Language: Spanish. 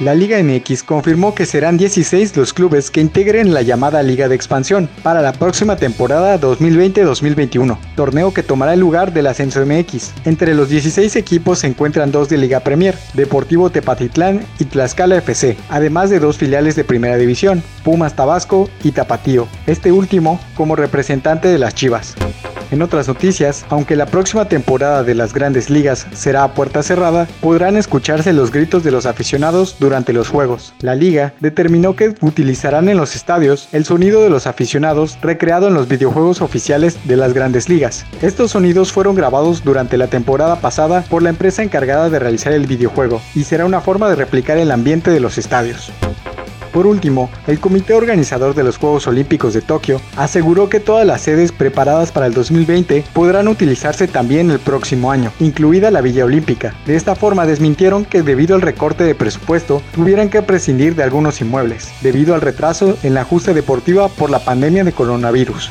La Liga MX confirmó que serán 16 los clubes que integren la llamada Liga de Expansión para la próxima temporada 2020-2021, torneo que tomará el lugar del Ascenso MX. Entre los 16 equipos se encuentran dos de Liga Premier, Deportivo Tepatitlán y Tlaxcala FC, además de dos filiales de Primera División, Pumas Tabasco y Tapatío, este último como representante de las Chivas. En otras noticias, aunque la próxima temporada de las grandes ligas será a puerta cerrada, podrán escucharse los gritos de los aficionados durante los juegos. La liga determinó que utilizarán en los estadios el sonido de los aficionados recreado en los videojuegos oficiales de las grandes ligas. Estos sonidos fueron grabados durante la temporada pasada por la empresa encargada de realizar el videojuego y será una forma de replicar el ambiente de los estadios. Por último, el comité organizador de los Juegos Olímpicos de Tokio aseguró que todas las sedes preparadas para el 2020 podrán utilizarse también el próximo año, incluida la Villa Olímpica. De esta forma desmintieron que debido al recorte de presupuesto tuvieran que prescindir de algunos inmuebles, debido al retraso en la ajuste deportiva por la pandemia de coronavirus.